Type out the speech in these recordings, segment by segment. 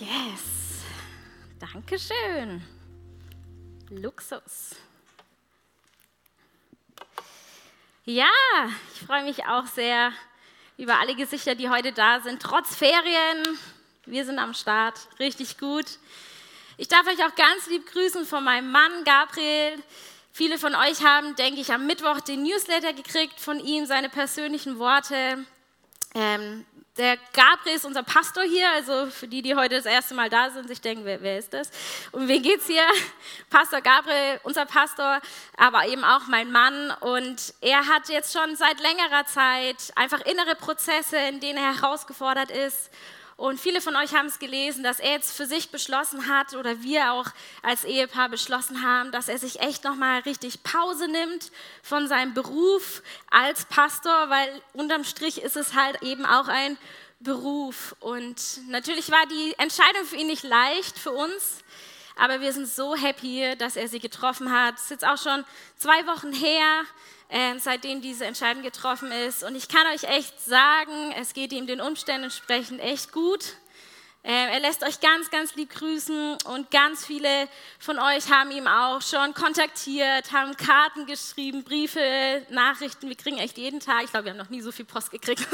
Yes. Dankeschön. Luxus. Ja, ich freue mich auch sehr über alle Gesichter, die heute da sind, trotz Ferien. Wir sind am Start, richtig gut. Ich darf euch auch ganz lieb grüßen von meinem Mann Gabriel. Viele von euch haben, denke ich, am Mittwoch den Newsletter gekriegt von ihm, seine persönlichen Worte. Ähm, der Gabriel ist unser Pastor hier, also für die, die heute das erste Mal da sind, sich denken, wer, wer ist das? Um wen geht es hier? Pastor Gabriel, unser Pastor, aber eben auch mein Mann. Und er hat jetzt schon seit längerer Zeit einfach innere Prozesse, in denen er herausgefordert ist. Und viele von euch haben es gelesen, dass er jetzt für sich beschlossen hat oder wir auch als Ehepaar beschlossen haben, dass er sich echt nochmal richtig Pause nimmt von seinem Beruf als Pastor, weil unterm Strich ist es halt eben auch ein Beruf. Und natürlich war die Entscheidung für ihn nicht leicht, für uns. Aber wir sind so happy, dass er sie getroffen hat. Es ist jetzt auch schon zwei Wochen her äh, seitdem diese Entscheidung getroffen ist. Und ich kann euch echt sagen, es geht ihm den Umständen entsprechend echt gut. Äh, er lässt euch ganz, ganz lieb grüßen und ganz viele von euch haben ihn auch schon kontaktiert, haben Karten geschrieben, Briefe, Nachrichten. Wir kriegen echt jeden Tag, ich glaube, wir haben noch nie so viel Post gekriegt,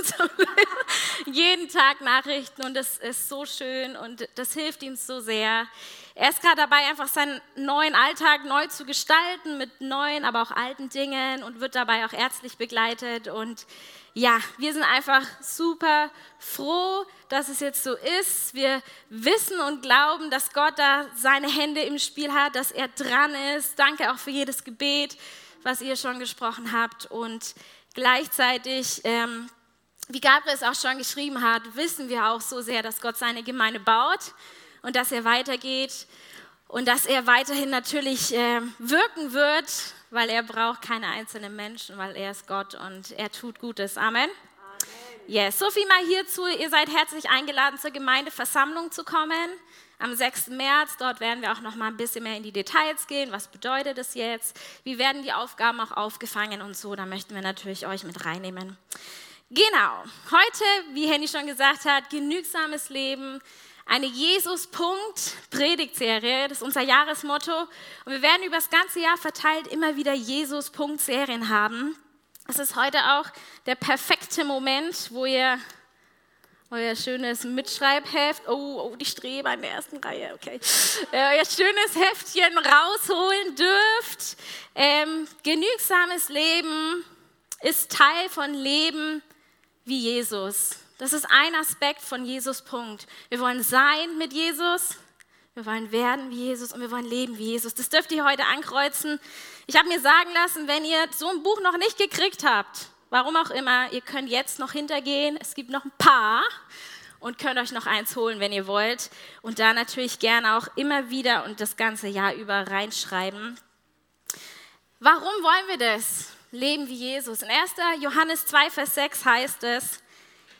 jeden Tag Nachrichten und das ist so schön und das hilft ihm so sehr. Er ist gerade dabei, einfach seinen neuen Alltag neu zu gestalten mit neuen, aber auch alten Dingen und wird dabei auch ärztlich begleitet. Und ja, wir sind einfach super froh, dass es jetzt so ist. Wir wissen und glauben, dass Gott da seine Hände im Spiel hat, dass er dran ist. Danke auch für jedes Gebet, was ihr schon gesprochen habt. Und gleichzeitig, ähm, wie Gabriel es auch schon geschrieben hat, wissen wir auch so sehr, dass Gott seine Gemeinde baut und dass er weitergeht und dass er weiterhin natürlich äh, wirken wird, weil er braucht keine einzelnen Menschen, weil er ist Gott und er tut Gutes. Amen. Yes, so viel mal hierzu. Ihr seid herzlich eingeladen, zur Gemeindeversammlung zu kommen. Am 6. März, dort werden wir auch noch mal ein bisschen mehr in die Details gehen. Was bedeutet das jetzt? Wie werden die Aufgaben auch aufgefangen und so? Da möchten wir natürlich euch mit reinnehmen. Genau, heute, wie Henny schon gesagt hat, genügsames Leben, eine Jesus-Punkt-Predigtserie. Das ist unser Jahresmotto. Und wir werden über das ganze Jahr verteilt immer wieder Jesus-Punkt-Serien haben. Es ist heute auch der perfekte Moment, wo ihr euer schönes Mitschreibheft, oh, oh die Streber in der ersten Reihe, okay, äh, euer schönes Heftchen rausholen dürft. Ähm, genügsames Leben ist Teil von Leben wie Jesus. Das ist ein Aspekt von Jesus Punkt. Wir wollen sein mit Jesus, wir wollen werden wie Jesus und wir wollen leben wie Jesus. Das dürft ihr heute ankreuzen. Ich habe mir sagen lassen, wenn ihr so ein Buch noch nicht gekriegt habt, warum auch immer, ihr könnt jetzt noch hintergehen. Es gibt noch ein paar und könnt euch noch eins holen, wenn ihr wollt. Und da natürlich gerne auch immer wieder und das ganze Jahr über reinschreiben. Warum wollen wir das? Leben wie Jesus. In 1. Johannes 2, Vers 6 heißt es,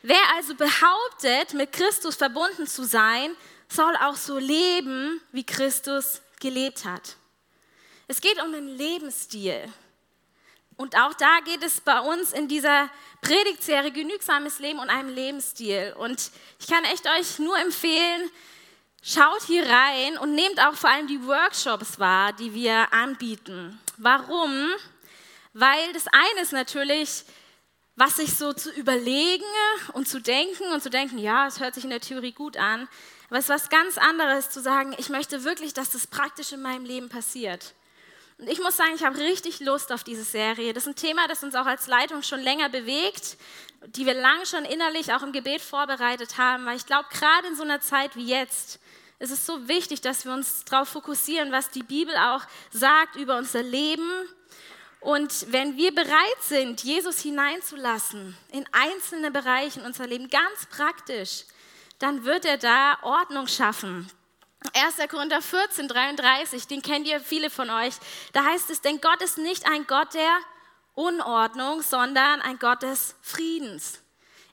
Wer also behauptet, mit Christus verbunden zu sein, soll auch so leben, wie Christus gelebt hat. Es geht um den Lebensstil. Und auch da geht es bei uns in dieser Predigtserie genügsames Leben und einem Lebensstil. Und ich kann echt euch nur empfehlen, schaut hier rein und nehmt auch vor allem die Workshops wahr, die wir anbieten. Warum? Weil das eine ist natürlich, was sich so zu überlegen und zu denken und zu denken, ja, es hört sich in der Theorie gut an, aber es ist was ganz anderes zu sagen, ich möchte wirklich, dass das praktisch in meinem Leben passiert. Und ich muss sagen, ich habe richtig Lust auf diese Serie. Das ist ein Thema, das uns auch als Leitung schon länger bewegt, die wir lange schon innerlich auch im Gebet vorbereitet haben, weil ich glaube, gerade in so einer Zeit wie jetzt, ist es so wichtig, dass wir uns darauf fokussieren, was die Bibel auch sagt über unser Leben, und wenn wir bereit sind, Jesus hineinzulassen in einzelne Bereiche in unser Leben, ganz praktisch, dann wird er da Ordnung schaffen. 1. Korinther 14, 33, den kennt ihr viele von euch. Da heißt es, denn Gott ist nicht ein Gott der Unordnung, sondern ein Gott des Friedens.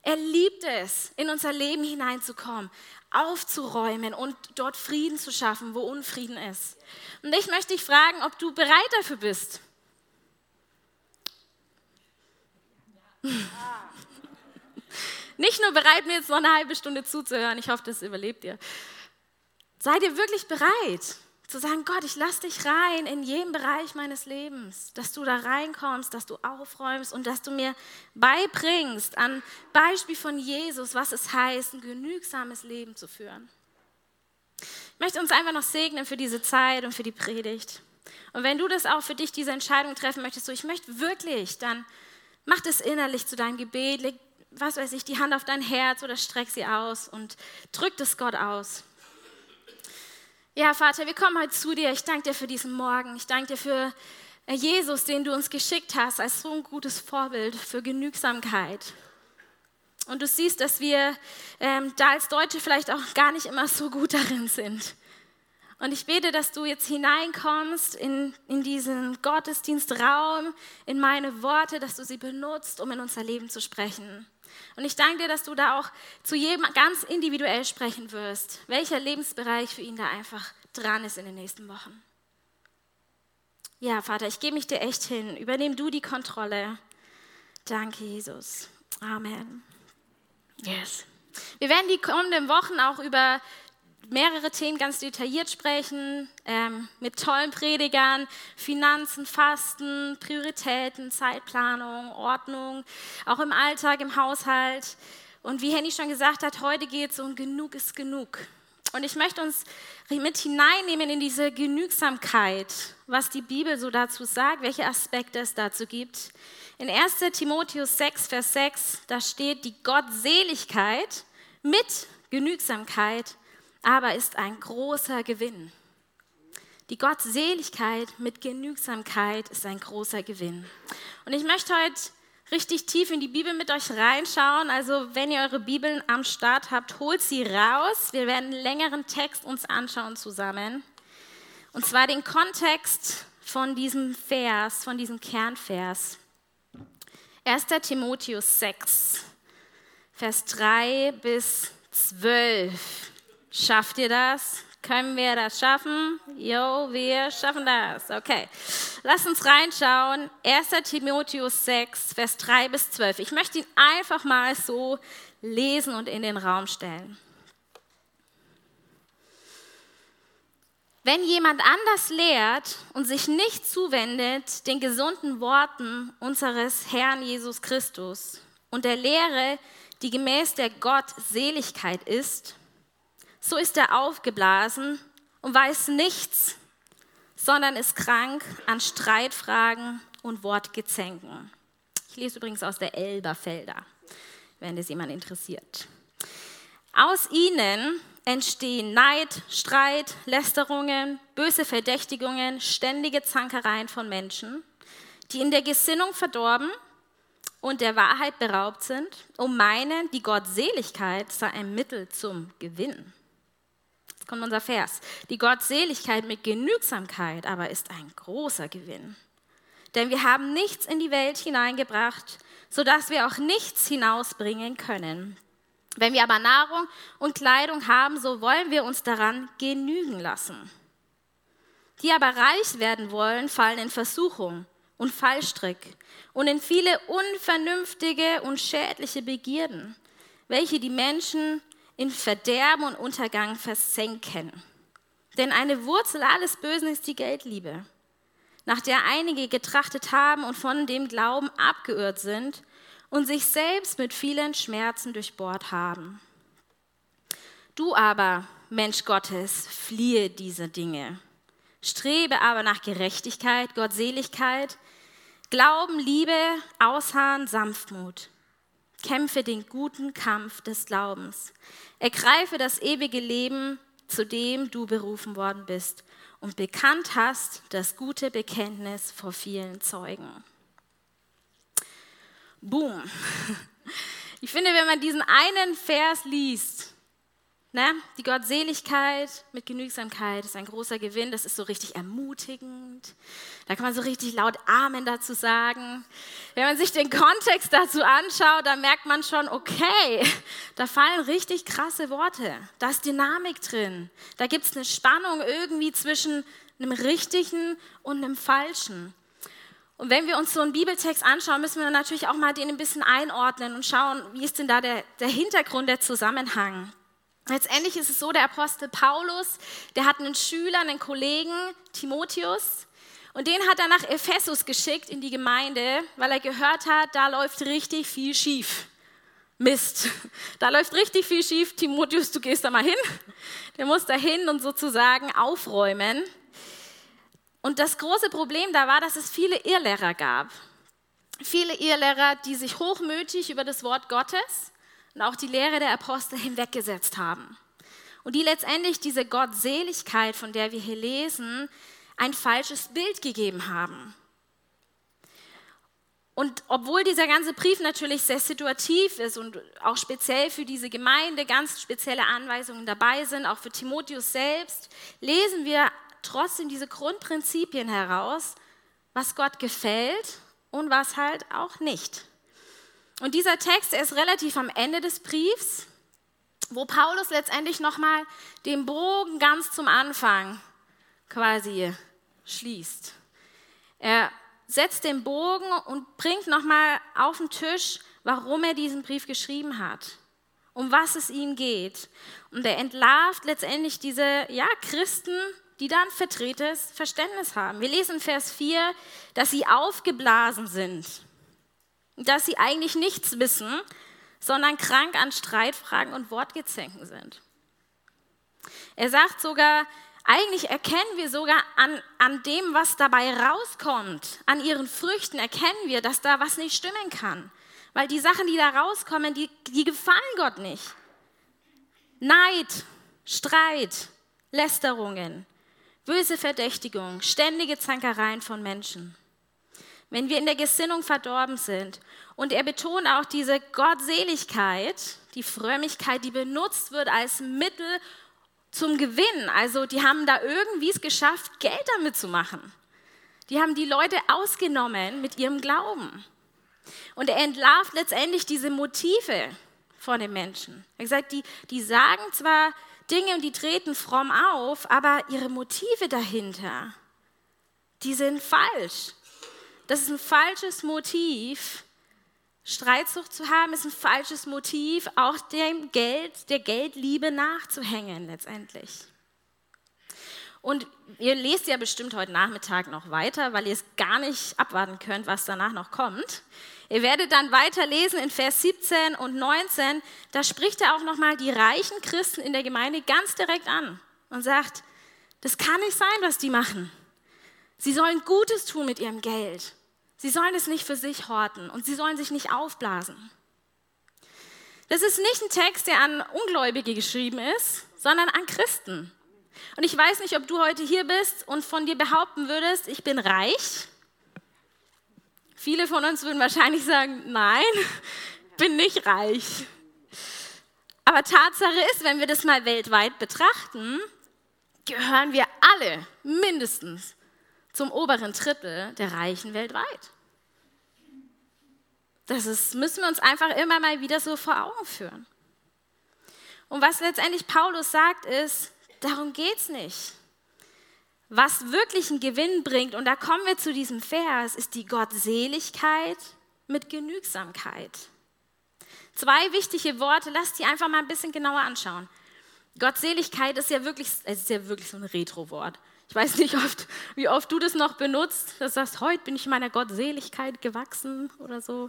Er liebt es, in unser Leben hineinzukommen, aufzuräumen und dort Frieden zu schaffen, wo Unfrieden ist. Und ich möchte dich fragen, ob du bereit dafür bist. Nicht nur bereit, mir jetzt noch eine halbe Stunde zuzuhören, ich hoffe, das überlebt ihr. Seid ihr wirklich bereit zu sagen, Gott, ich lass dich rein in jeden Bereich meines Lebens, dass du da reinkommst, dass du aufräumst und dass du mir beibringst an Beispiel von Jesus, was es heißt, ein genügsames Leben zu führen. Ich möchte uns einfach noch segnen für diese Zeit und für die Predigt. Und wenn du das auch für dich, diese Entscheidung treffen möchtest, so ich möchte wirklich, dann mach das innerlich zu deinem Gebet, leg, was weiß ich, die Hand auf dein Herz oder streck sie aus und drück das Gott aus. Ja, Vater, wir kommen heute zu dir. Ich danke dir für diesen Morgen. Ich danke dir für äh, Jesus, den du uns geschickt hast, als so ein gutes Vorbild für Genügsamkeit. Und du siehst, dass wir ähm, da als Deutsche vielleicht auch gar nicht immer so gut darin sind. Und ich bete, dass du jetzt hineinkommst in, in diesen Gottesdienstraum, in meine Worte, dass du sie benutzt, um in unser Leben zu sprechen. Und ich danke dir, dass du da auch zu jedem ganz individuell sprechen wirst, welcher Lebensbereich für ihn da einfach dran ist in den nächsten Wochen. Ja, Vater, ich gebe mich dir echt hin. Übernimm du die Kontrolle. Danke, Jesus. Amen. Yes. Wir werden die kommenden Wochen auch über mehrere Themen ganz detailliert sprechen, ähm, mit tollen Predigern, Finanzen, Fasten, Prioritäten, Zeitplanung, Ordnung, auch im Alltag, im Haushalt. Und wie Henny schon gesagt hat, heute geht es um genug ist genug. Und ich möchte uns mit hineinnehmen in diese Genügsamkeit, was die Bibel so dazu sagt, welche Aspekte es dazu gibt. In 1 Timotheus 6, Vers 6, da steht, die Gottseligkeit mit Genügsamkeit aber ist ein großer Gewinn. Die Gottseligkeit mit Genügsamkeit ist ein großer Gewinn. Und ich möchte heute richtig tief in die Bibel mit euch reinschauen. Also wenn ihr eure Bibeln am Start habt, holt sie raus. Wir werden einen längeren Text uns anschauen zusammen. Und zwar den Kontext von diesem Vers, von diesem Kernvers. 1. Timotheus 6, Vers 3 bis 12. Schafft ihr das? Können wir das schaffen? Jo, wir schaffen das. Okay. Lass uns reinschauen. 1. Timotheus 6, Vers 3 bis 12. Ich möchte ihn einfach mal so lesen und in den Raum stellen. Wenn jemand anders lehrt und sich nicht zuwendet den gesunden Worten unseres Herrn Jesus Christus und der Lehre, die gemäß der Gottseligkeit ist, so ist er aufgeblasen und weiß nichts, sondern ist krank an Streitfragen und Wortgezänken. Ich lese übrigens aus der Elberfelder, wenn das jemand interessiert. Aus ihnen entstehen Neid, Streit, Lästerungen, böse Verdächtigungen, ständige Zankereien von Menschen, die in der Gesinnung verdorben und der Wahrheit beraubt sind, um meinen, die Gottseligkeit sei ein Mittel zum Gewinn. Jetzt kommt unser Vers. Die Gottseligkeit mit Genügsamkeit aber ist ein großer Gewinn. Denn wir haben nichts in die Welt hineingebracht, sodass wir auch nichts hinausbringen können. Wenn wir aber Nahrung und Kleidung haben, so wollen wir uns daran genügen lassen. Die aber reich werden wollen, fallen in Versuchung und Fallstrick und in viele unvernünftige und schädliche Begierden, welche die Menschen in Verderben und Untergang versenken. Denn eine Wurzel alles Bösen ist die Geldliebe, nach der einige getrachtet haben und von dem Glauben abgeirrt sind und sich selbst mit vielen Schmerzen durchbohrt haben. Du aber, Mensch Gottes, fliehe diese Dinge. Strebe aber nach Gerechtigkeit, Gottseligkeit, Glauben, Liebe, Ausharren, Sanftmut. Kämpfe den guten Kampf des Glaubens. Ergreife das ewige Leben, zu dem du berufen worden bist und bekannt hast das gute Bekenntnis vor vielen Zeugen. Boom. Ich finde, wenn man diesen einen Vers liest, Ne? Die Gottseligkeit mit Genügsamkeit ist ein großer Gewinn. Das ist so richtig ermutigend. Da kann man so richtig laut Amen dazu sagen. Wenn man sich den Kontext dazu anschaut, dann merkt man schon, okay, da fallen richtig krasse Worte. Da ist Dynamik drin. Da gibt es eine Spannung irgendwie zwischen einem richtigen und einem falschen. Und wenn wir uns so einen Bibeltext anschauen, müssen wir natürlich auch mal den ein bisschen einordnen und schauen, wie ist denn da der, der Hintergrund, der Zusammenhang. Letztendlich ist es so, der Apostel Paulus, der hat einen Schüler, einen Kollegen, Timotheus, und den hat er nach Ephesus geschickt in die Gemeinde, weil er gehört hat, da läuft richtig viel schief. Mist, da läuft richtig viel schief. Timotheus, du gehst da mal hin. Der muss da hin und sozusagen aufräumen. Und das große Problem da war, dass es viele Irrlehrer gab. Viele Irrlehrer, die sich hochmütig über das Wort Gottes und auch die Lehre der Apostel hinweggesetzt haben. Und die letztendlich diese Gottseligkeit, von der wir hier lesen, ein falsches Bild gegeben haben. Und obwohl dieser ganze Brief natürlich sehr situativ ist und auch speziell für diese Gemeinde ganz spezielle Anweisungen dabei sind, auch für Timotheus selbst, lesen wir trotzdem diese Grundprinzipien heraus, was Gott gefällt und was halt auch nicht. Und dieser Text, ist relativ am Ende des Briefs, wo Paulus letztendlich nochmal den Bogen ganz zum Anfang quasi schließt. Er setzt den Bogen und bringt nochmal auf den Tisch, warum er diesen Brief geschrieben hat, um was es ihm geht. Und er entlarvt letztendlich diese ja, Christen, die dann verdrehtes Verständnis haben. Wir lesen Vers 4, dass sie aufgeblasen sind, dass sie eigentlich nichts wissen, sondern krank an Streitfragen und Wortgezänken sind. Er sagt sogar, eigentlich erkennen wir sogar an, an dem, was dabei rauskommt, an ihren Früchten, erkennen wir, dass da was nicht stimmen kann. Weil die Sachen, die da rauskommen, die, die gefallen Gott nicht. Neid, Streit, Lästerungen, böse Verdächtigung, ständige Zankereien von Menschen. Wenn wir in der Gesinnung verdorben sind und er betont auch diese Gottseligkeit, die Frömmigkeit, die benutzt wird als Mittel, zum Gewinn. Also die haben da irgendwie es geschafft, Geld damit zu machen. Die haben die Leute ausgenommen mit ihrem Glauben. Und er entlarvt letztendlich diese Motive von den Menschen. Er gesagt, die, die sagen zwar Dinge und die treten fromm auf, aber ihre Motive dahinter, die sind falsch. Das ist ein falsches Motiv Streitsucht zu haben ist ein falsches Motiv, auch dem Geld, der Geldliebe nachzuhängen letztendlich. Und ihr lest ja bestimmt heute Nachmittag noch weiter, weil ihr es gar nicht abwarten könnt, was danach noch kommt. Ihr werdet dann weiterlesen in Vers 17 und 19, da spricht er auch nochmal die reichen Christen in der Gemeinde ganz direkt an und sagt, das kann nicht sein, was die machen. Sie sollen Gutes tun mit ihrem Geld. Sie sollen es nicht für sich horten und sie sollen sich nicht aufblasen. Das ist nicht ein Text, der an Ungläubige geschrieben ist, sondern an Christen. Und ich weiß nicht, ob du heute hier bist und von dir behaupten würdest, ich bin reich. Viele von uns würden wahrscheinlich sagen, nein, bin nicht reich. Aber Tatsache ist, wenn wir das mal weltweit betrachten, gehören wir alle mindestens zum oberen Drittel der Reichen weltweit. Das ist, müssen wir uns einfach immer mal wieder so vor Augen führen. Und was letztendlich Paulus sagt, ist, darum geht es nicht. Was wirklich einen Gewinn bringt, und da kommen wir zu diesem Vers, ist die Gottseligkeit mit Genügsamkeit. Zwei wichtige Worte, lasst die einfach mal ein bisschen genauer anschauen. Gottseligkeit ist ja wirklich, es ist ja wirklich so ein Retro-Wort. Ich weiß nicht, oft, wie oft du das noch benutzt, dass du sagst, heute bin ich meiner Gottseligkeit gewachsen oder so.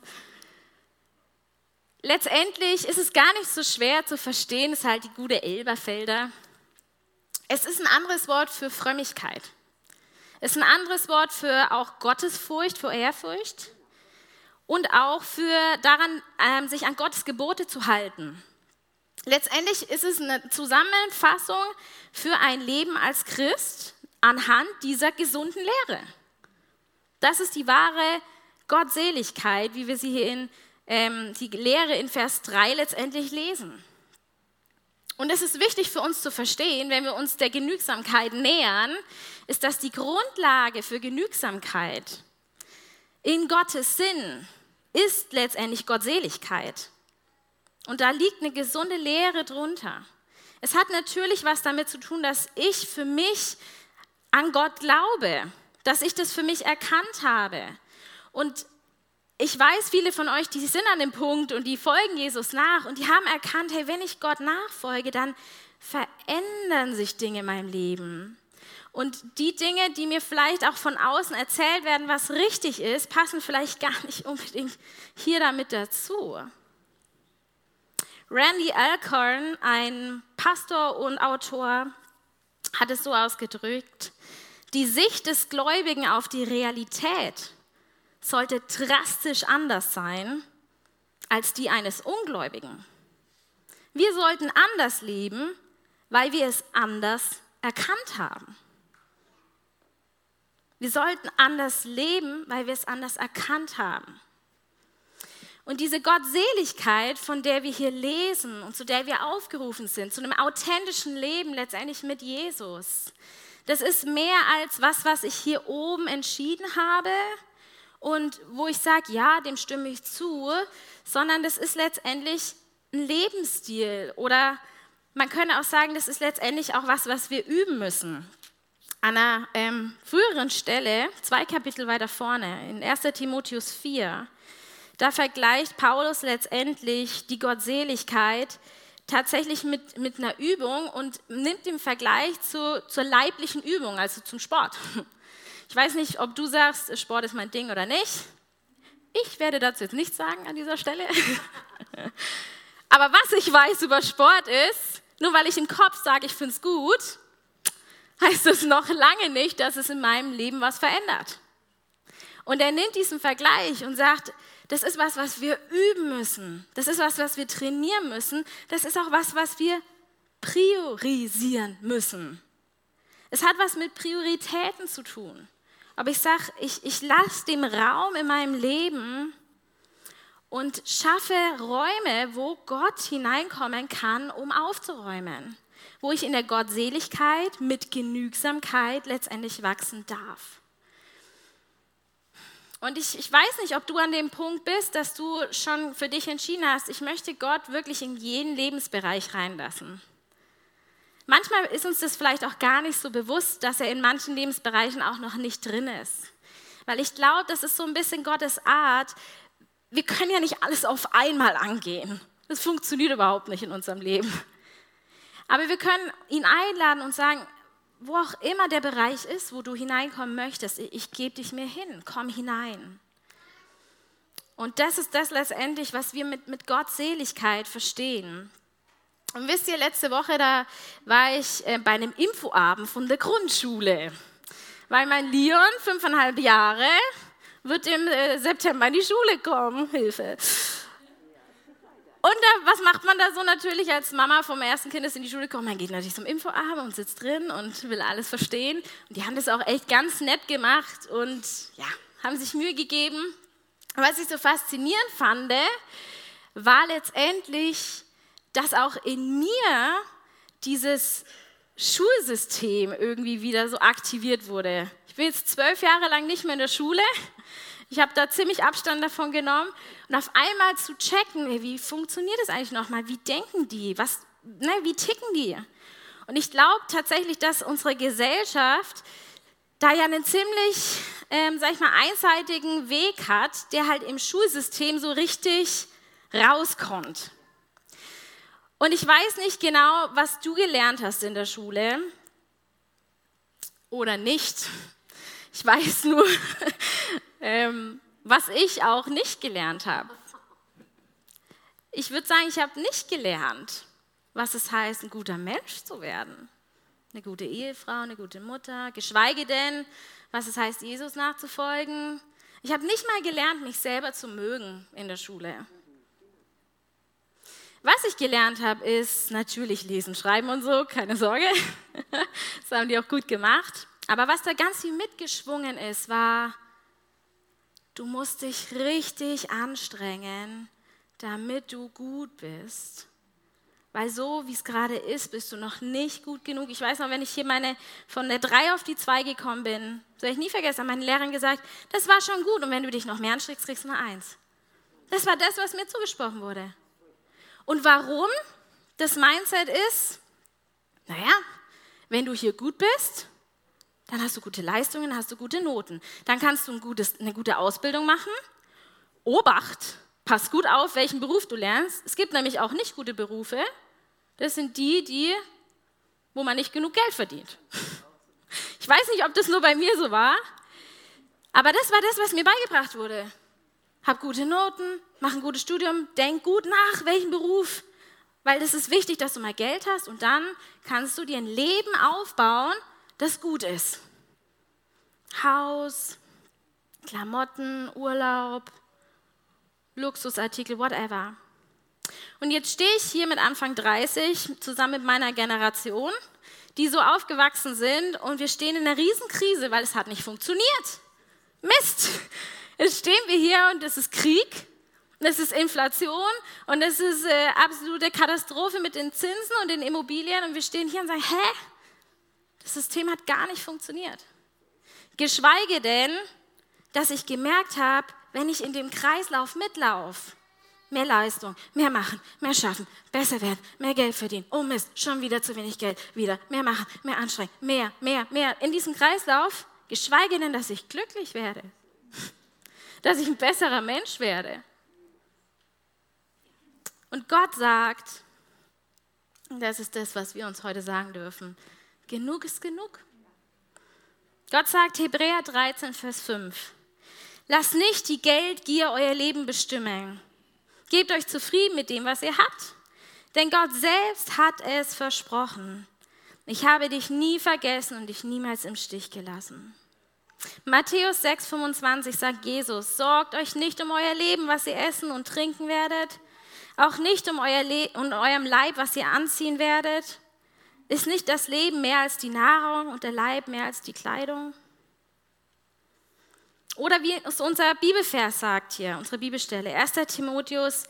Letztendlich ist es gar nicht so schwer zu verstehen, ist halt die gute Elberfelder. Es ist ein anderes Wort für Frömmigkeit. Es ist ein anderes Wort für auch Gottesfurcht, für Ehrfurcht und auch für daran, ähm, sich an Gottes Gebote zu halten. Letztendlich ist es eine Zusammenfassung für ein Leben als Christ, anhand dieser gesunden Lehre. Das ist die wahre Gottseligkeit, wie wir sie hier in ähm, die Lehre in Vers 3 letztendlich lesen. Und es ist wichtig für uns zu verstehen, wenn wir uns der Genügsamkeit nähern, ist, dass die Grundlage für Genügsamkeit in Gottes Sinn ist letztendlich Gottseligkeit. Und da liegt eine gesunde Lehre drunter. Es hat natürlich was damit zu tun, dass ich für mich an Gott glaube, dass ich das für mich erkannt habe. Und ich weiß, viele von euch, die sind an dem Punkt und die folgen Jesus nach und die haben erkannt, hey, wenn ich Gott nachfolge, dann verändern sich Dinge in meinem Leben. Und die Dinge, die mir vielleicht auch von außen erzählt werden, was richtig ist, passen vielleicht gar nicht unbedingt hier damit dazu. Randy Alcorn, ein Pastor und Autor, hat es so ausgedrückt, die Sicht des Gläubigen auf die Realität sollte drastisch anders sein als die eines Ungläubigen. Wir sollten anders leben, weil wir es anders erkannt haben. Wir sollten anders leben, weil wir es anders erkannt haben. Und diese Gottseligkeit, von der wir hier lesen und zu der wir aufgerufen sind, zu einem authentischen Leben letztendlich mit Jesus, das ist mehr als was, was ich hier oben entschieden habe und wo ich sage, ja, dem stimme ich zu, sondern das ist letztendlich ein Lebensstil oder man könnte auch sagen, das ist letztendlich auch was, was wir üben müssen. An einer ähm, früheren Stelle, zwei Kapitel weiter vorne, in 1 Timotheus 4, da vergleicht Paulus letztendlich die Gottseligkeit tatsächlich mit, mit einer Übung und nimmt den Vergleich zu, zur leiblichen Übung, also zum Sport. Ich weiß nicht, ob du sagst, Sport ist mein Ding oder nicht. Ich werde dazu jetzt nichts sagen an dieser Stelle. Aber was ich weiß über Sport ist, nur weil ich im Kopf sage, ich finde es gut, heißt das noch lange nicht, dass es in meinem Leben was verändert. Und er nimmt diesen Vergleich und sagt, das ist was, was wir üben müssen. Das ist was, was wir trainieren müssen. Das ist auch was, was wir priorisieren müssen. Es hat was mit Prioritäten zu tun. Aber ich sage, ich, ich lasse dem Raum in meinem Leben und schaffe Räume, wo Gott hineinkommen kann, um aufzuräumen. Wo ich in der Gottseligkeit mit Genügsamkeit letztendlich wachsen darf. Und ich, ich weiß nicht, ob du an dem Punkt bist, dass du schon für dich entschieden hast, ich möchte Gott wirklich in jeden Lebensbereich reinlassen. Manchmal ist uns das vielleicht auch gar nicht so bewusst, dass er in manchen Lebensbereichen auch noch nicht drin ist. Weil ich glaube, das ist so ein bisschen Gottes Art. Wir können ja nicht alles auf einmal angehen. Das funktioniert überhaupt nicht in unserem Leben. Aber wir können ihn einladen und sagen, wo auch immer der Bereich ist, wo du hineinkommen möchtest, ich gebe dich mir hin, komm hinein. Und das ist das letztendlich, was wir mit, mit Gottseligkeit verstehen. Und wisst ihr, letzte Woche, da war ich äh, bei einem Infoabend von der Grundschule, weil mein Leon, fünfeinhalb Jahre, wird im äh, September in die Schule kommen. Hilfe. Und da, was macht man da so natürlich als Mama vom ersten Kind, das in die Schule kommt? Man geht natürlich zum Infoabend und sitzt drin und will alles verstehen. Und die haben das auch echt ganz nett gemacht und ja, haben sich Mühe gegeben. Was ich so faszinierend fand, war letztendlich, dass auch in mir dieses Schulsystem irgendwie wieder so aktiviert wurde. Ich bin jetzt zwölf Jahre lang nicht mehr in der Schule ich habe da ziemlich Abstand davon genommen und auf einmal zu checken, wie funktioniert das eigentlich nochmal? Wie denken die? Was, ne, wie ticken die? Und ich glaube tatsächlich, dass unsere Gesellschaft da ja einen ziemlich, ähm, sag ich mal, einseitigen Weg hat, der halt im Schulsystem so richtig rauskommt. Und ich weiß nicht genau, was du gelernt hast in der Schule oder nicht. Ich weiß nur, ähm, was ich auch nicht gelernt habe. Ich würde sagen, ich habe nicht gelernt, was es heißt, ein guter Mensch zu werden. Eine gute Ehefrau, eine gute Mutter, geschweige denn, was es heißt, Jesus nachzufolgen. Ich habe nicht mal gelernt, mich selber zu mögen in der Schule. Was ich gelernt habe, ist natürlich lesen, schreiben und so, keine Sorge. Das haben die auch gut gemacht. Aber was da ganz viel mitgeschwungen ist, war Du musst dich richtig anstrengen, damit du gut bist. Weil so, wie es gerade ist, bist du noch nicht gut genug. Ich weiß noch, wenn ich hier meine, von der 3 auf die 2 gekommen bin, soll ich nie vergessen, hat meine Lehrerin gesagt, das war schon gut und wenn du dich noch mehr anstrengst, kriegst du eine 1. Das war das, was mir zugesprochen wurde. Und warum das Mindset ist, naja, wenn du hier gut bist, dann hast du gute Leistungen, hast du gute Noten. Dann kannst du ein gutes, eine gute Ausbildung machen Obacht, pass gut auf, welchen Beruf du lernst. Es gibt nämlich auch nicht gute Berufe. Das sind die, die, wo man nicht genug Geld verdient. Ich weiß nicht, ob das nur bei mir so war, aber das war das, was mir beigebracht wurde. Hab gute Noten, mach ein gutes Studium, denk gut nach, welchen Beruf. Weil es ist wichtig, dass du mal Geld hast und dann kannst du dir ein Leben aufbauen, das gut ist. Haus, Klamotten, Urlaub, Luxusartikel, whatever. Und jetzt stehe ich hier mit Anfang 30 zusammen mit meiner Generation, die so aufgewachsen sind und wir stehen in einer Riesenkrise, weil es hat nicht funktioniert. Mist! Jetzt stehen wir hier und es ist Krieg, es ist Inflation und es ist äh, absolute Katastrophe mit den Zinsen und den Immobilien und wir stehen hier und sagen, hä? Das System hat gar nicht funktioniert. Geschweige denn, dass ich gemerkt habe, wenn ich in dem Kreislauf mitlaufe, mehr Leistung, mehr machen, mehr schaffen, besser werden, mehr Geld verdienen. Oh Mist, schon wieder zu wenig Geld, wieder mehr machen, mehr anstrengen, mehr, mehr, mehr. In diesem Kreislauf, geschweige denn, dass ich glücklich werde, dass ich ein besserer Mensch werde. Und Gott sagt, das ist das, was wir uns heute sagen dürfen, genug ist genug. Gott sagt Hebräer 13, Vers 5. Lasst nicht die Geldgier euer Leben bestimmen. Gebt euch zufrieden mit dem, was ihr habt. Denn Gott selbst hat es versprochen. Ich habe dich nie vergessen und dich niemals im Stich gelassen. Matthäus 6, 25 sagt Jesus, sorgt euch nicht um euer Leben, was ihr essen und trinken werdet, auch nicht um, euer Le um eurem Leib, was ihr anziehen werdet. Ist nicht das Leben mehr als die Nahrung und der Leib mehr als die Kleidung? Oder wie es unser Bibelvers sagt hier, unsere Bibelstelle, 1. Timotheus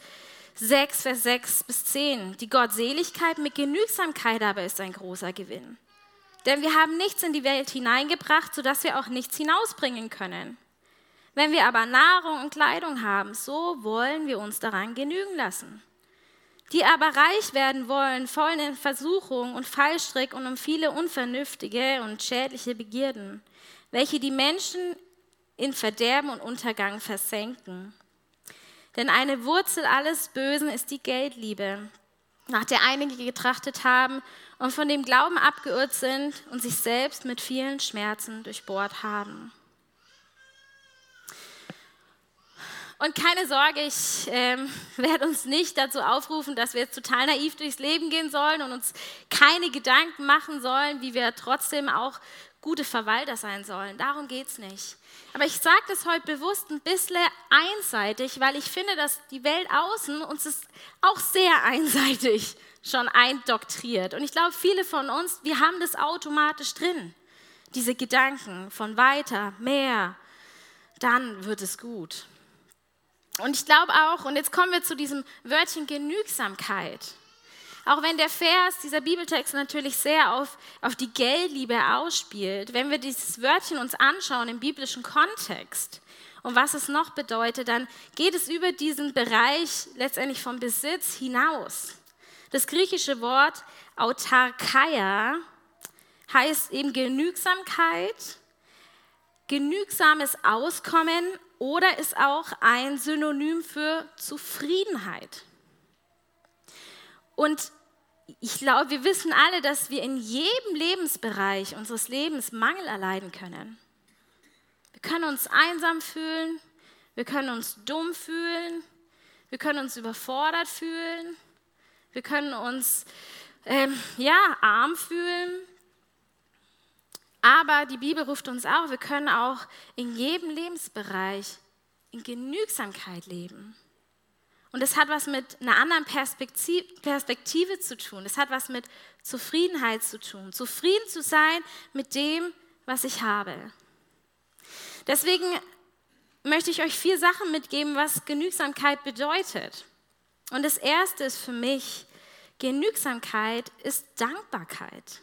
6, Vers 6 bis 10. Die Gottseligkeit mit Genügsamkeit aber ist ein großer Gewinn. Denn wir haben nichts in die Welt hineingebracht, sodass wir auch nichts hinausbringen können. Wenn wir aber Nahrung und Kleidung haben, so wollen wir uns daran genügen lassen. Die aber reich werden wollen, fallen in Versuchung und Fallstrick und um viele unvernünftige und schädliche Begierden, welche die Menschen in Verderben und Untergang versenken. Denn eine Wurzel alles Bösen ist die Geldliebe, nach der einige getrachtet haben und von dem Glauben abgeirrt sind und sich selbst mit vielen Schmerzen durchbohrt haben. Und keine Sorge, ich ähm, werde uns nicht dazu aufrufen, dass wir jetzt total naiv durchs Leben gehen sollen und uns keine Gedanken machen sollen, wie wir trotzdem auch gute Verwalter sein sollen. Darum geht es nicht. Aber ich sage das heute bewusst ein bisschen einseitig, weil ich finde, dass die Welt außen uns ist auch sehr einseitig schon eindoktriert. Und ich glaube, viele von uns, wir haben das automatisch drin. Diese Gedanken von weiter, mehr, dann wird es gut. Und ich glaube auch, und jetzt kommen wir zu diesem Wörtchen Genügsamkeit. Auch wenn der Vers, dieser Bibeltext natürlich sehr auf, auf die Geldliebe ausspielt, wenn wir dieses Wörtchen uns anschauen im biblischen Kontext und was es noch bedeutet, dann geht es über diesen Bereich letztendlich vom Besitz hinaus. Das griechische Wort Autarkeia heißt eben Genügsamkeit, genügsames Auskommen oder ist auch ein Synonym für Zufriedenheit. Und ich glaube, wir wissen alle, dass wir in jedem Lebensbereich unseres Lebens Mangel erleiden können. Wir können uns einsam fühlen, wir können uns dumm fühlen, wir können uns überfordert fühlen, wir können uns ähm, ja, arm fühlen. Aber die Bibel ruft uns auch, wir können auch in jedem Lebensbereich in Genügsamkeit leben. Und es hat was mit einer anderen Perspektive zu tun. Es hat was mit Zufriedenheit zu tun. Zufrieden zu sein mit dem, was ich habe. Deswegen möchte ich euch vier Sachen mitgeben, was Genügsamkeit bedeutet. Und das erste ist für mich, Genügsamkeit ist Dankbarkeit.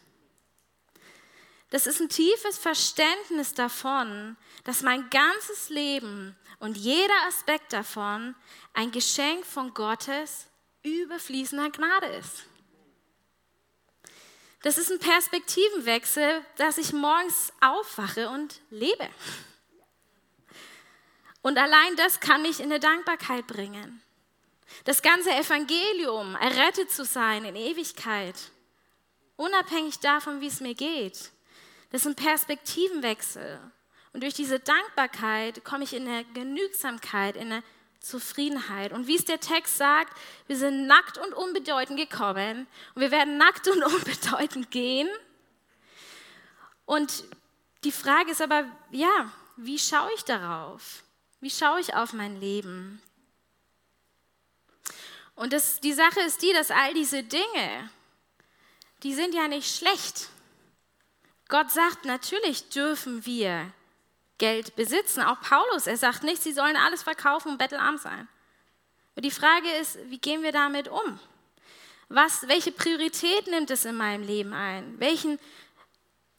Das ist ein tiefes Verständnis davon, dass mein ganzes Leben und jeder Aspekt davon ein Geschenk von Gottes überfließender Gnade ist. Das ist ein Perspektivenwechsel, dass ich morgens aufwache und lebe. Und allein das kann mich in eine Dankbarkeit bringen. Das ganze Evangelium, errettet zu sein in Ewigkeit, unabhängig davon, wie es mir geht, das ist ein Perspektivenwechsel. Und durch diese Dankbarkeit komme ich in eine Genügsamkeit, in eine Zufriedenheit. Und wie es der Text sagt, wir sind nackt und unbedeutend gekommen und wir werden nackt und unbedeutend gehen. Und die Frage ist aber, ja, wie schaue ich darauf? Wie schaue ich auf mein Leben? Und das, die Sache ist die, dass all diese Dinge, die sind ja nicht schlecht. Gott sagt, natürlich dürfen wir Geld besitzen. Auch Paulus, er sagt nicht, sie sollen alles verkaufen und bettelarm sein. Aber die Frage ist, wie gehen wir damit um? Was, welche Priorität nimmt es in meinem Leben ein? Welchen,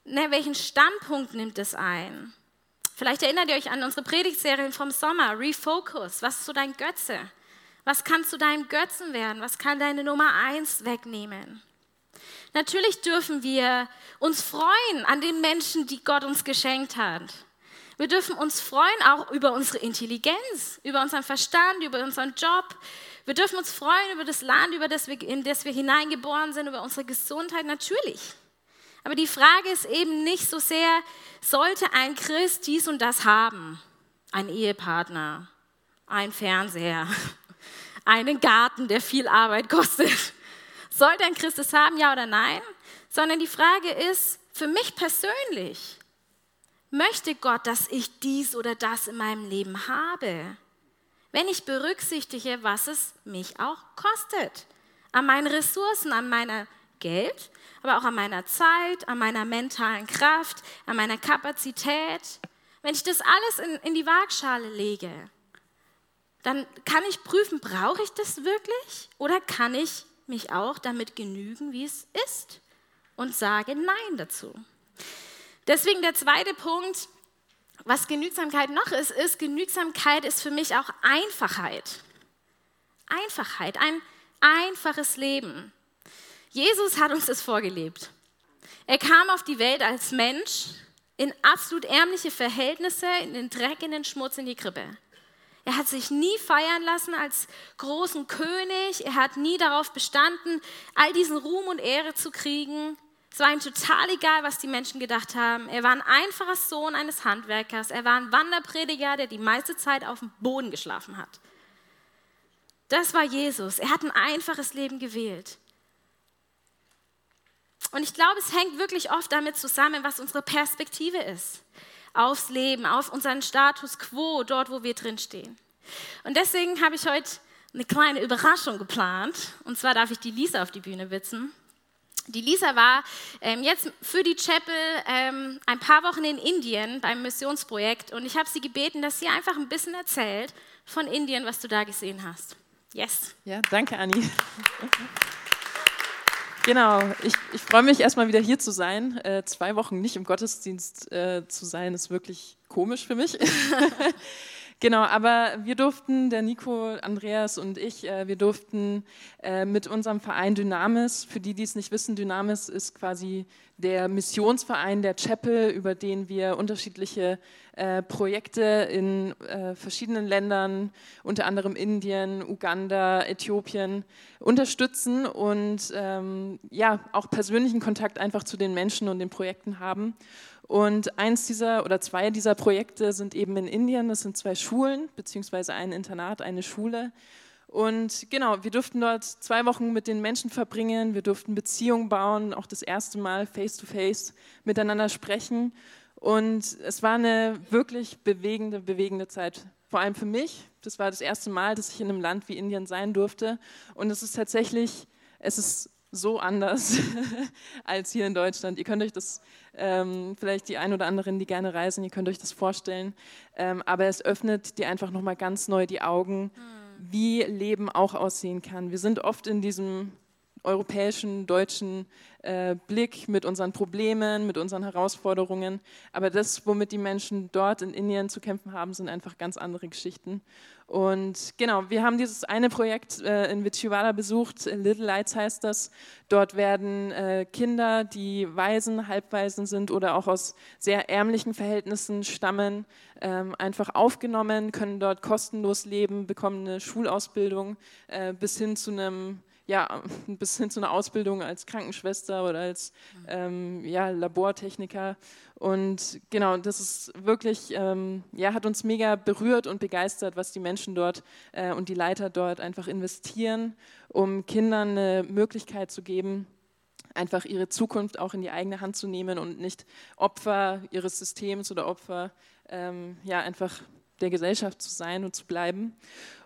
ne, welchen Standpunkt nimmt es ein? Vielleicht erinnert ihr euch an unsere Predigtserien vom Sommer, Refocus. Was ist so dein Götze? Was kann zu deinem Götzen werden? Was kann deine Nummer eins wegnehmen? Natürlich dürfen wir uns freuen an den Menschen, die Gott uns geschenkt hat. Wir dürfen uns freuen auch über unsere Intelligenz, über unseren Verstand, über unseren Job. Wir dürfen uns freuen über das Land, über das wir, in das wir hineingeboren sind, über unsere Gesundheit, natürlich. Aber die Frage ist eben nicht so sehr, sollte ein Christ dies und das haben? Ein Ehepartner, ein Fernseher, einen Garten, der viel Arbeit kostet. Sollte ein Christ es haben, ja oder nein? Sondern die Frage ist, für mich persönlich, möchte Gott, dass ich dies oder das in meinem Leben habe? Wenn ich berücksichtige, was es mich auch kostet. An meinen Ressourcen, an meiner Geld, aber auch an meiner Zeit, an meiner mentalen Kraft, an meiner Kapazität. Wenn ich das alles in, in die Waagschale lege, dann kann ich prüfen, brauche ich das wirklich oder kann ich mich auch damit genügen, wie es ist und sage Nein dazu. Deswegen der zweite Punkt, was Genügsamkeit noch ist, ist, Genügsamkeit ist für mich auch Einfachheit. Einfachheit, ein einfaches Leben. Jesus hat uns das vorgelebt. Er kam auf die Welt als Mensch in absolut ärmliche Verhältnisse, in den Dreck, in den Schmutz, in die Krippe. Er hat sich nie feiern lassen als großen König. Er hat nie darauf bestanden, all diesen Ruhm und Ehre zu kriegen. Es war ihm total egal, was die Menschen gedacht haben. Er war ein einfacher Sohn eines Handwerkers. Er war ein Wanderprediger, der die meiste Zeit auf dem Boden geschlafen hat. Das war Jesus. Er hat ein einfaches Leben gewählt. Und ich glaube, es hängt wirklich oft damit zusammen, was unsere Perspektive ist aufs Leben, auf unseren Status quo, dort, wo wir drin stehen. Und deswegen habe ich heute eine kleine Überraschung geplant. Und zwar darf ich die Lisa auf die Bühne witzen. Die Lisa war ähm, jetzt für die Chapel ähm, ein paar Wochen in Indien beim Missionsprojekt und ich habe sie gebeten, dass sie einfach ein bisschen erzählt von Indien, was du da gesehen hast. Yes. Ja, danke, Anni. Genau, ich, ich freue mich erstmal wieder hier zu sein. Äh, zwei Wochen nicht im Gottesdienst äh, zu sein, ist wirklich komisch für mich. Genau, aber wir durften, der Nico, Andreas und ich, äh, wir durften äh, mit unserem Verein Dynamis, für die, die es nicht wissen, Dynamis ist quasi der Missionsverein der Chapel, über den wir unterschiedliche äh, Projekte in äh, verschiedenen Ländern, unter anderem Indien, Uganda, Äthiopien, unterstützen und ähm, ja, auch persönlichen Kontakt einfach zu den Menschen und den Projekten haben. Und eins dieser oder zwei dieser Projekte sind eben in Indien. Das sind zwei Schulen, beziehungsweise ein Internat, eine Schule. Und genau, wir durften dort zwei Wochen mit den Menschen verbringen. Wir durften Beziehungen bauen, auch das erste Mal face-to-face -face miteinander sprechen. Und es war eine wirklich bewegende, bewegende Zeit. Vor allem für mich. Das war das erste Mal, dass ich in einem Land wie Indien sein durfte. Und es ist tatsächlich, es ist so anders als hier in Deutschland. Ihr könnt euch das, ähm, vielleicht die ein oder anderen, die gerne reisen, ihr könnt euch das vorstellen. Ähm, aber es öffnet dir einfach nochmal ganz neu die Augen, mhm. wie Leben auch aussehen kann. Wir sind oft in diesem europäischen, deutschen äh, Blick mit unseren Problemen, mit unseren Herausforderungen. Aber das, womit die Menschen dort in Indien zu kämpfen haben, sind einfach ganz andere Geschichten. Und genau, wir haben dieses eine Projekt äh, in Vichivada besucht, Little Lights heißt das. Dort werden äh, Kinder, die Waisen, Halbwaisen sind oder auch aus sehr ärmlichen Verhältnissen stammen, ähm, einfach aufgenommen, können dort kostenlos leben, bekommen eine Schulausbildung äh, bis hin zu einem ja, bis hin zu einer Ausbildung als Krankenschwester oder als ähm, ja, Labortechniker. Und genau, das ist wirklich, ähm, ja, hat uns mega berührt und begeistert, was die Menschen dort äh, und die Leiter dort einfach investieren, um Kindern eine Möglichkeit zu geben, einfach ihre Zukunft auch in die eigene Hand zu nehmen und nicht Opfer ihres Systems oder Opfer, ähm, ja, einfach der Gesellschaft zu sein und zu bleiben.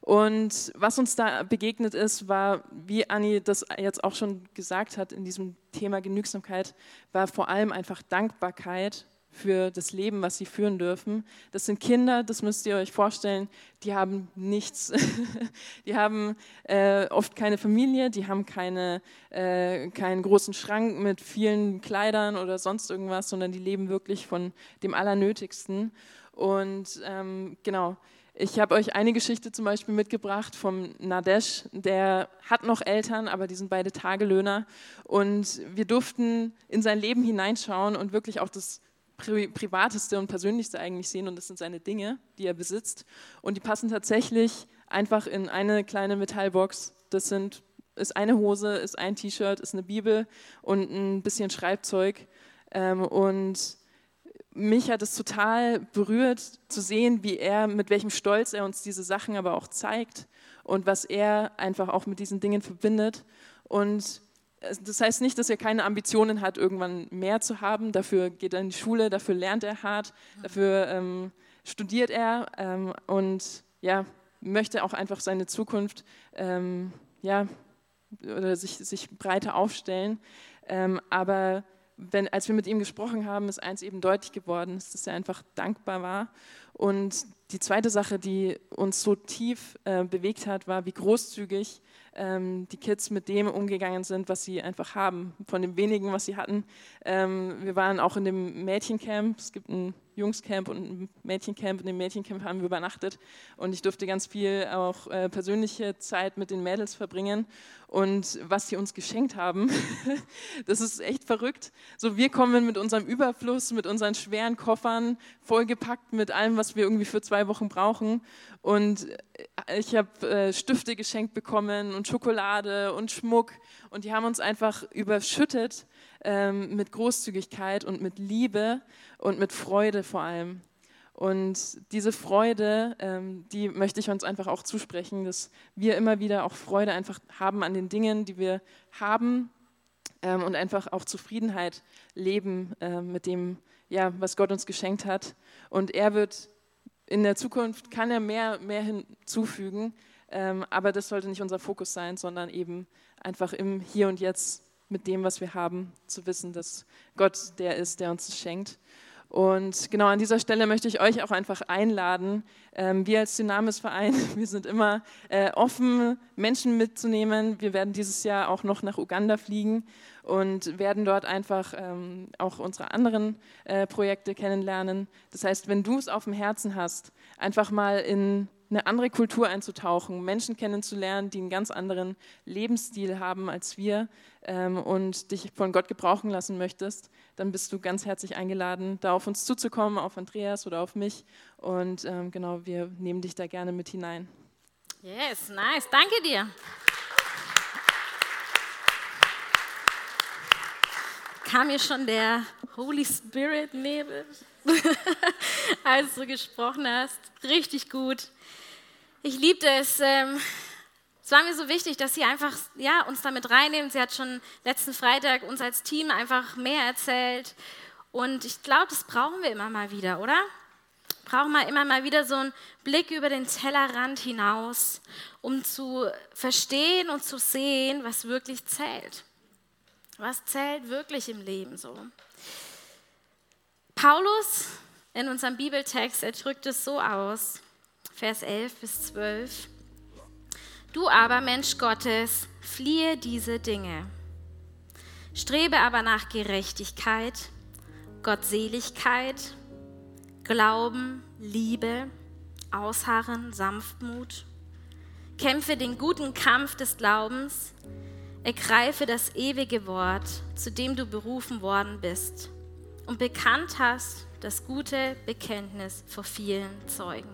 Und was uns da begegnet ist, war, wie Anni das jetzt auch schon gesagt hat in diesem Thema Genügsamkeit, war vor allem einfach Dankbarkeit für das Leben, was sie führen dürfen. Das sind Kinder, das müsst ihr euch vorstellen, die haben nichts. die haben äh, oft keine Familie, die haben keine, äh, keinen großen Schrank mit vielen Kleidern oder sonst irgendwas, sondern die leben wirklich von dem Allernötigsten. Und ähm, genau, ich habe euch eine Geschichte zum Beispiel mitgebracht vom Nadesh, der hat noch Eltern, aber die sind beide Tagelöhner. Und wir durften in sein Leben hineinschauen und wirklich auch das Pri Privateste und Persönlichste eigentlich sehen. Und das sind seine Dinge, die er besitzt. Und die passen tatsächlich einfach in eine kleine Metallbox. Das sind, ist eine Hose, ist ein T-Shirt, ist eine Bibel und ein bisschen Schreibzeug. Ähm, und mich hat es total berührt zu sehen, wie er, mit welchem Stolz er uns diese Sachen aber auch zeigt und was er einfach auch mit diesen Dingen verbindet. Und das heißt nicht, dass er keine Ambitionen hat, irgendwann mehr zu haben. Dafür geht er in die Schule, dafür lernt er hart, dafür ähm, studiert er ähm, und ja, möchte auch einfach seine Zukunft ähm, ja, oder sich, sich breiter aufstellen. Ähm, aber wenn, als wir mit ihm gesprochen haben, ist eins eben deutlich geworden, dass er einfach dankbar war. Und die zweite Sache, die uns so tief äh, bewegt hat, war, wie großzügig ähm, die Kids mit dem umgegangen sind, was sie einfach haben, von dem wenigen, was sie hatten. Ähm, wir waren auch in dem Mädchencamp. Es gibt ein Jungscamp und ein Mädchencamp. In dem Mädchencamp haben wir übernachtet und ich durfte ganz viel auch äh, persönliche Zeit mit den Mädels verbringen. Und was sie uns geschenkt haben, das ist echt verrückt. So, wir kommen mit unserem Überfluss, mit unseren schweren Koffern, vollgepackt mit allem, was wir irgendwie für zwei Wochen brauchen. Und äh, ich habe äh, Stifte geschenkt bekommen und Schokolade und Schmuck. Und die haben uns einfach überschüttet ähm, mit Großzügigkeit und mit Liebe und mit Freude vor allem. Und diese Freude, ähm, die möchte ich uns einfach auch zusprechen, dass wir immer wieder auch Freude einfach haben an den Dingen, die wir haben ähm, und einfach auch Zufriedenheit leben äh, mit dem, ja, was Gott uns geschenkt hat. Und er wird in der Zukunft, kann er mehr, mehr hinzufügen, ähm, aber das sollte nicht unser Fokus sein, sondern eben einfach im Hier und Jetzt mit dem, was wir haben, zu wissen, dass Gott der ist, der uns schenkt. Und genau an dieser Stelle möchte ich euch auch einfach einladen. Ähm, wir als Dynamis-Verein, wir sind immer äh, offen, Menschen mitzunehmen. Wir werden dieses Jahr auch noch nach Uganda fliegen und werden dort einfach ähm, auch unsere anderen äh, Projekte kennenlernen. Das heißt, wenn du es auf dem Herzen hast, einfach mal in eine andere Kultur einzutauchen, Menschen kennenzulernen, die einen ganz anderen Lebensstil haben als wir ähm, und dich von Gott gebrauchen lassen möchtest, dann bist du ganz herzlich eingeladen, da auf uns zuzukommen, auf Andreas oder auf mich. Und ähm, genau, wir nehmen dich da gerne mit hinein. Yes, nice. Danke dir. Kam mir schon der Holy Spirit Nebel, als du gesprochen hast. Richtig gut. Ich liebte es. Ähm, es war mir so wichtig, dass sie einfach ja, uns damit reinnehmen. Sie hat schon letzten Freitag uns als Team einfach mehr erzählt. Und ich glaube, das brauchen wir immer mal wieder, oder? Brauchen wir immer mal wieder so einen Blick über den Tellerrand hinaus, um zu verstehen und zu sehen, was wirklich zählt. Was zählt wirklich im Leben so? Paulus in unserem Bibeltext, er drückt es so aus. Vers 11 bis 12. Du aber, Mensch Gottes, fliehe diese Dinge. Strebe aber nach Gerechtigkeit, Gottseligkeit, Glauben, Liebe, Ausharren, Sanftmut. Kämpfe den guten Kampf des Glaubens. Ergreife das ewige Wort, zu dem du berufen worden bist und bekannt hast das gute Bekenntnis vor vielen Zeugen.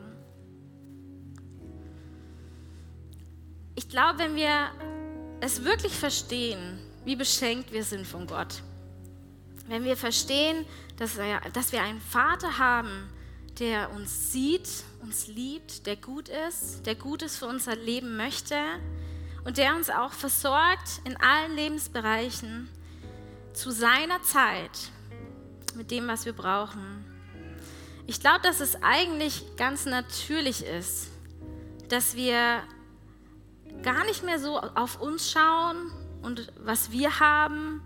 Ich glaube, wenn wir es wirklich verstehen, wie beschenkt wir sind von Gott, wenn wir verstehen, dass, er, dass wir einen Vater haben, der uns sieht, uns liebt, der gut ist, der Gutes für unser Leben möchte und der uns auch versorgt in allen Lebensbereichen zu seiner Zeit mit dem, was wir brauchen. Ich glaube, dass es eigentlich ganz natürlich ist, dass wir gar nicht mehr so auf uns schauen und was wir haben,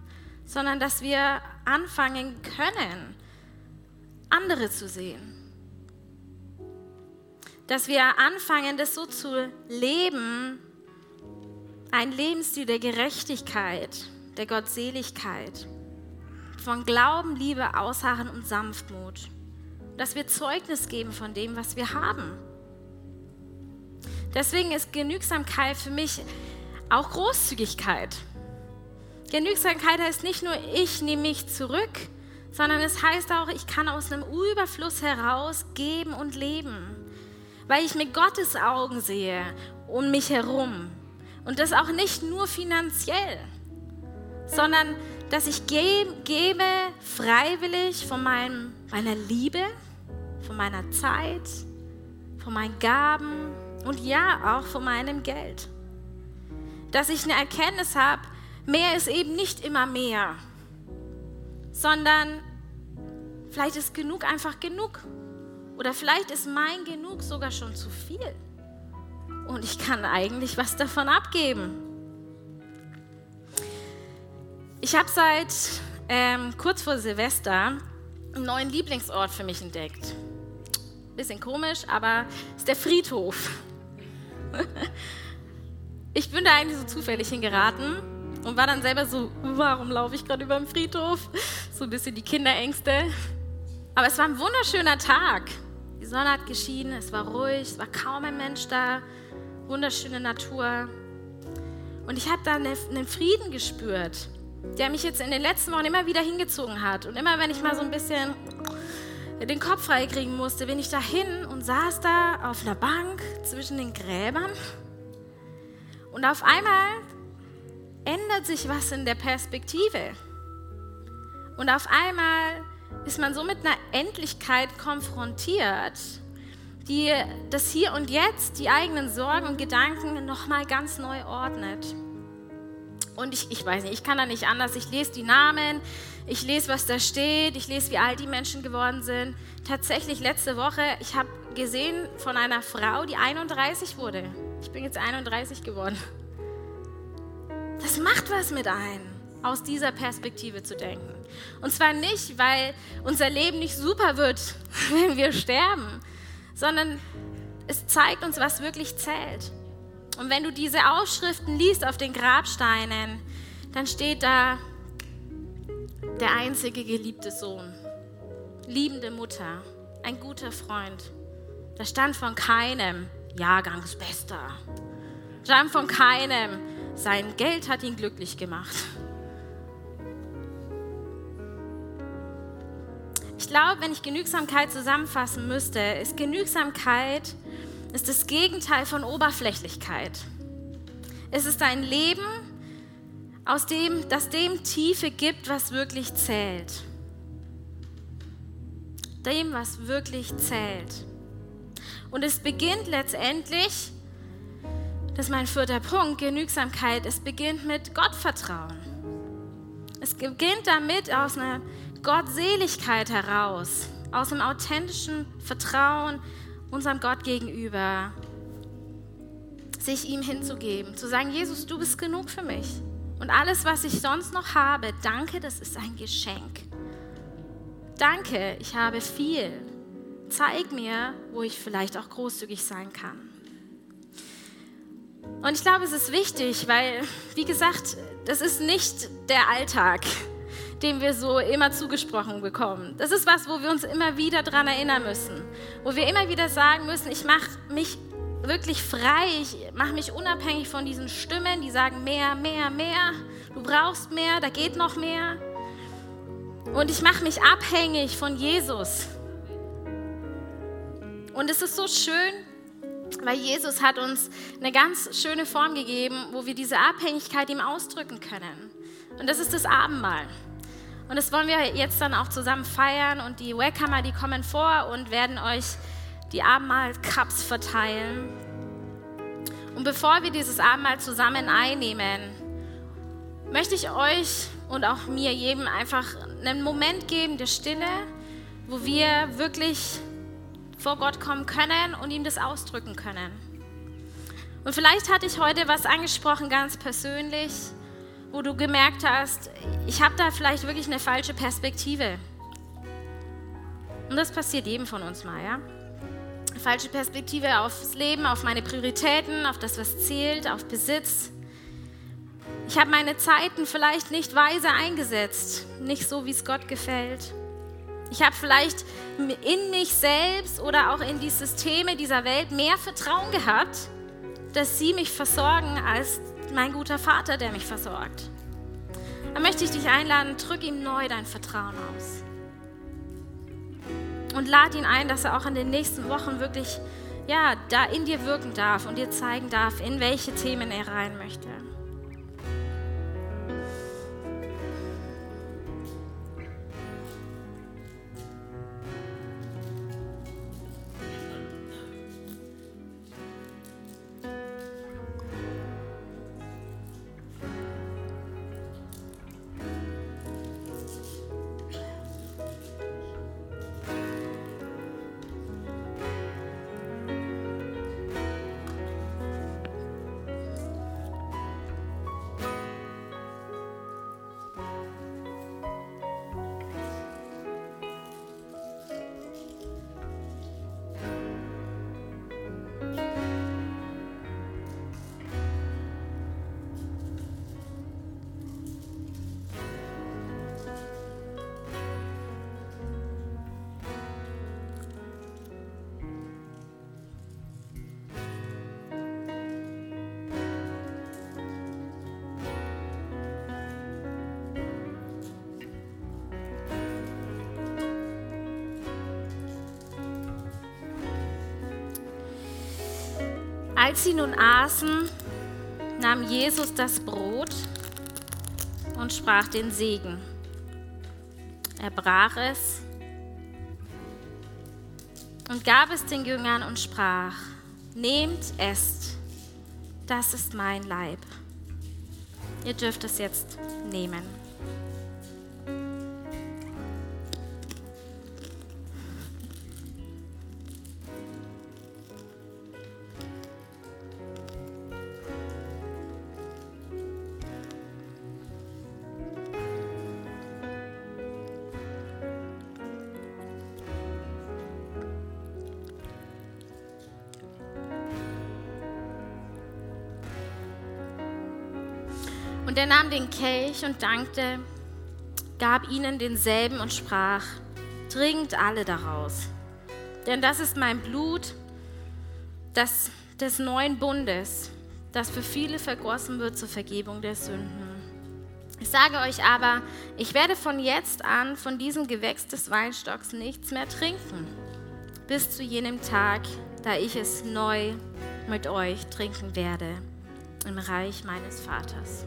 sondern dass wir anfangen können, andere zu sehen. Dass wir anfangen, das so zu leben, ein Lebensstil der Gerechtigkeit, der Gottseligkeit, von Glauben, Liebe, Ausharren und Sanftmut. Dass wir Zeugnis geben von dem, was wir haben. Deswegen ist Genügsamkeit für mich auch Großzügigkeit. Genügsamkeit heißt nicht nur, ich nehme mich zurück, sondern es heißt auch, ich kann aus einem Überfluss heraus geben und leben, weil ich mit Gottes Augen sehe um mich herum. Und das auch nicht nur finanziell, sondern dass ich gebe freiwillig von meinem, meiner Liebe, von meiner Zeit, von meinen Gaben und ja auch von meinem Geld. Dass ich eine Erkenntnis habe, mehr ist eben nicht immer mehr, sondern vielleicht ist genug einfach genug. Oder vielleicht ist mein genug sogar schon zu viel. Und ich kann eigentlich was davon abgeben. Ich habe seit ähm, kurz vor Silvester einen neuen Lieblingsort für mich entdeckt. Bisschen komisch, aber ist der Friedhof. ich bin da eigentlich so zufällig hingeraten und war dann selber so, warum laufe ich gerade über dem Friedhof? So ein bisschen die Kinderängste. Aber es war ein wunderschöner Tag. Die Sonne hat geschienen, es war ruhig, es war kaum ein Mensch da, wunderschöne Natur. Und ich habe da einen Frieden gespürt, der mich jetzt in den letzten Wochen immer wieder hingezogen hat. Und immer wenn ich mal so ein bisschen den Kopf freikriegen musste, bin ich da hin und saß da auf einer Bank zwischen den Gräbern. Und auf einmal ändert sich was in der Perspektive. Und auf einmal ist man so mit einer Endlichkeit konfrontiert, die das Hier und Jetzt, die eigenen Sorgen und Gedanken nochmal ganz neu ordnet. Und ich, ich weiß nicht, ich kann da nicht anders. Ich lese die Namen, ich lese, was da steht, ich lese, wie alt die Menschen geworden sind. Tatsächlich letzte Woche, ich habe gesehen von einer Frau, die 31 wurde. Ich bin jetzt 31 geworden. Das macht was mit einem, aus dieser Perspektive zu denken. Und zwar nicht, weil unser Leben nicht super wird, wenn wir sterben, sondern es zeigt uns, was wirklich zählt. Und wenn du diese Aufschriften liest auf den Grabsteinen, dann steht da der einzige geliebte Sohn, liebende Mutter, ein guter Freund. Da stand von keinem Jahrgangsbester, stand von keinem, sein Geld hat ihn glücklich gemacht. Ich glaube, wenn ich Genügsamkeit zusammenfassen müsste, ist Genügsamkeit ist das Gegenteil von Oberflächlichkeit. Es ist ein Leben, aus dem, das dem Tiefe gibt, was wirklich zählt. Dem, was wirklich zählt. Und es beginnt letztendlich, das ist mein vierter Punkt, Genügsamkeit, es beginnt mit Gottvertrauen. Es beginnt damit aus einer Gottseligkeit heraus, aus einem authentischen Vertrauen unserem Gott gegenüber, sich ihm hinzugeben, zu sagen, Jesus, du bist genug für mich. Und alles, was ich sonst noch habe, danke, das ist ein Geschenk. Danke, ich habe viel. Zeig mir, wo ich vielleicht auch großzügig sein kann. Und ich glaube, es ist wichtig, weil, wie gesagt, das ist nicht der Alltag dem wir so immer zugesprochen bekommen. Das ist was, wo wir uns immer wieder daran erinnern müssen. Wo wir immer wieder sagen müssen, ich mache mich wirklich frei, ich mache mich unabhängig von diesen Stimmen, die sagen mehr, mehr, mehr, du brauchst mehr, da geht noch mehr. Und ich mache mich abhängig von Jesus. Und es ist so schön, weil Jesus hat uns eine ganz schöne Form gegeben, wo wir diese Abhängigkeit ihm ausdrücken können. Und das ist das Abendmahl. Und das wollen wir jetzt dann auch zusammen feiern. Und die Welcomer, die kommen vor und werden euch die Abendmahl-Cups verteilen. Und bevor wir dieses Abendmahl zusammen einnehmen, möchte ich euch und auch mir, jedem, einfach einen Moment geben der Stille, wo wir wirklich vor Gott kommen können und ihm das ausdrücken können. Und vielleicht hatte ich heute was angesprochen, ganz persönlich wo du gemerkt hast, ich habe da vielleicht wirklich eine falsche Perspektive. Und das passiert jedem von uns mal, ja? Falsche Perspektive aufs Leben, auf meine Prioritäten, auf das, was zählt, auf Besitz. Ich habe meine Zeiten vielleicht nicht weise eingesetzt, nicht so, wie es Gott gefällt. Ich habe vielleicht in mich selbst oder auch in die Systeme dieser Welt mehr Vertrauen gehabt, dass sie mich versorgen, als mein guter Vater, der mich versorgt. Dann möchte ich dich einladen, drück ihm neu dein Vertrauen aus. Und lad ihn ein, dass er auch in den nächsten Wochen wirklich ja, da in dir wirken darf und dir zeigen darf, in welche Themen er rein möchte. Als sie nun aßen, nahm Jesus das Brot und sprach den Segen. Er brach es und gab es den Jüngern und sprach, nehmt, esst, das ist mein Leib. Ihr dürft es jetzt nehmen. Nahm den Kelch und dankte, gab ihnen denselben und sprach, trinkt alle daraus. Denn das ist mein Blut das, des neuen Bundes, das für viele vergossen wird zur Vergebung der Sünden. Ich sage euch aber, ich werde von jetzt an von diesem Gewächs des Weinstocks nichts mehr trinken, bis zu jenem Tag, da ich es neu mit euch trinken werde im Reich meines Vaters.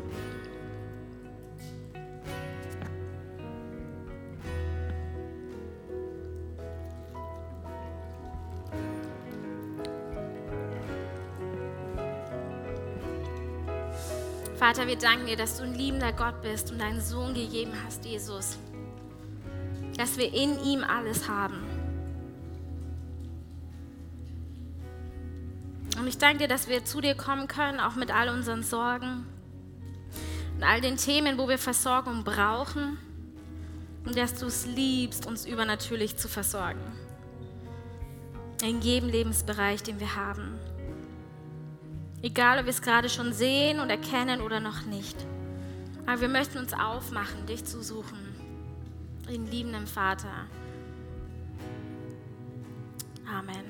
Vater, wir danken dir, dass du ein liebender Gott bist und deinen Sohn gegeben hast, Jesus. Dass wir in ihm alles haben. Und ich danke dir, dass wir zu dir kommen können, auch mit all unseren Sorgen und all den Themen, wo wir Versorgung brauchen. Und dass du es liebst, uns übernatürlich zu versorgen. In jedem Lebensbereich, den wir haben. Egal, ob wir es gerade schon sehen und erkennen oder noch nicht. Aber wir möchten uns aufmachen, dich zu suchen, den liebenden Vater. Amen.